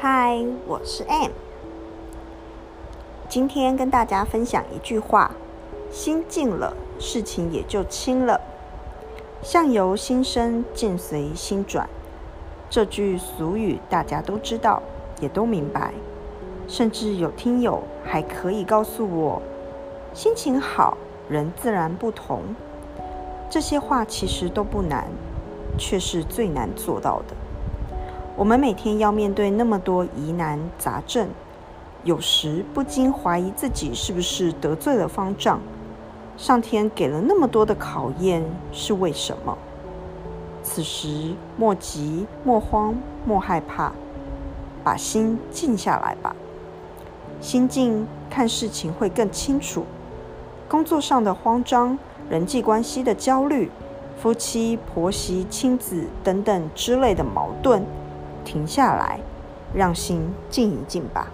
嗨，我是 M。今天跟大家分享一句话：心静了，事情也就轻了。相由心生，境随心转。这句俗语大家都知道，也都明白。甚至有听友还可以告诉我，心情好，人自然不同。这些话其实都不难，却是最难做到的。我们每天要面对那么多疑难杂症，有时不禁怀疑自己是不是得罪了方丈。上天给了那么多的考验，是为什么？此时莫急莫慌莫害怕，把心静下来吧。心静，看事情会更清楚。工作上的慌张、人际关系的焦虑、夫妻、婆媳、亲子等等之类的矛盾。停下来，让心静一静吧。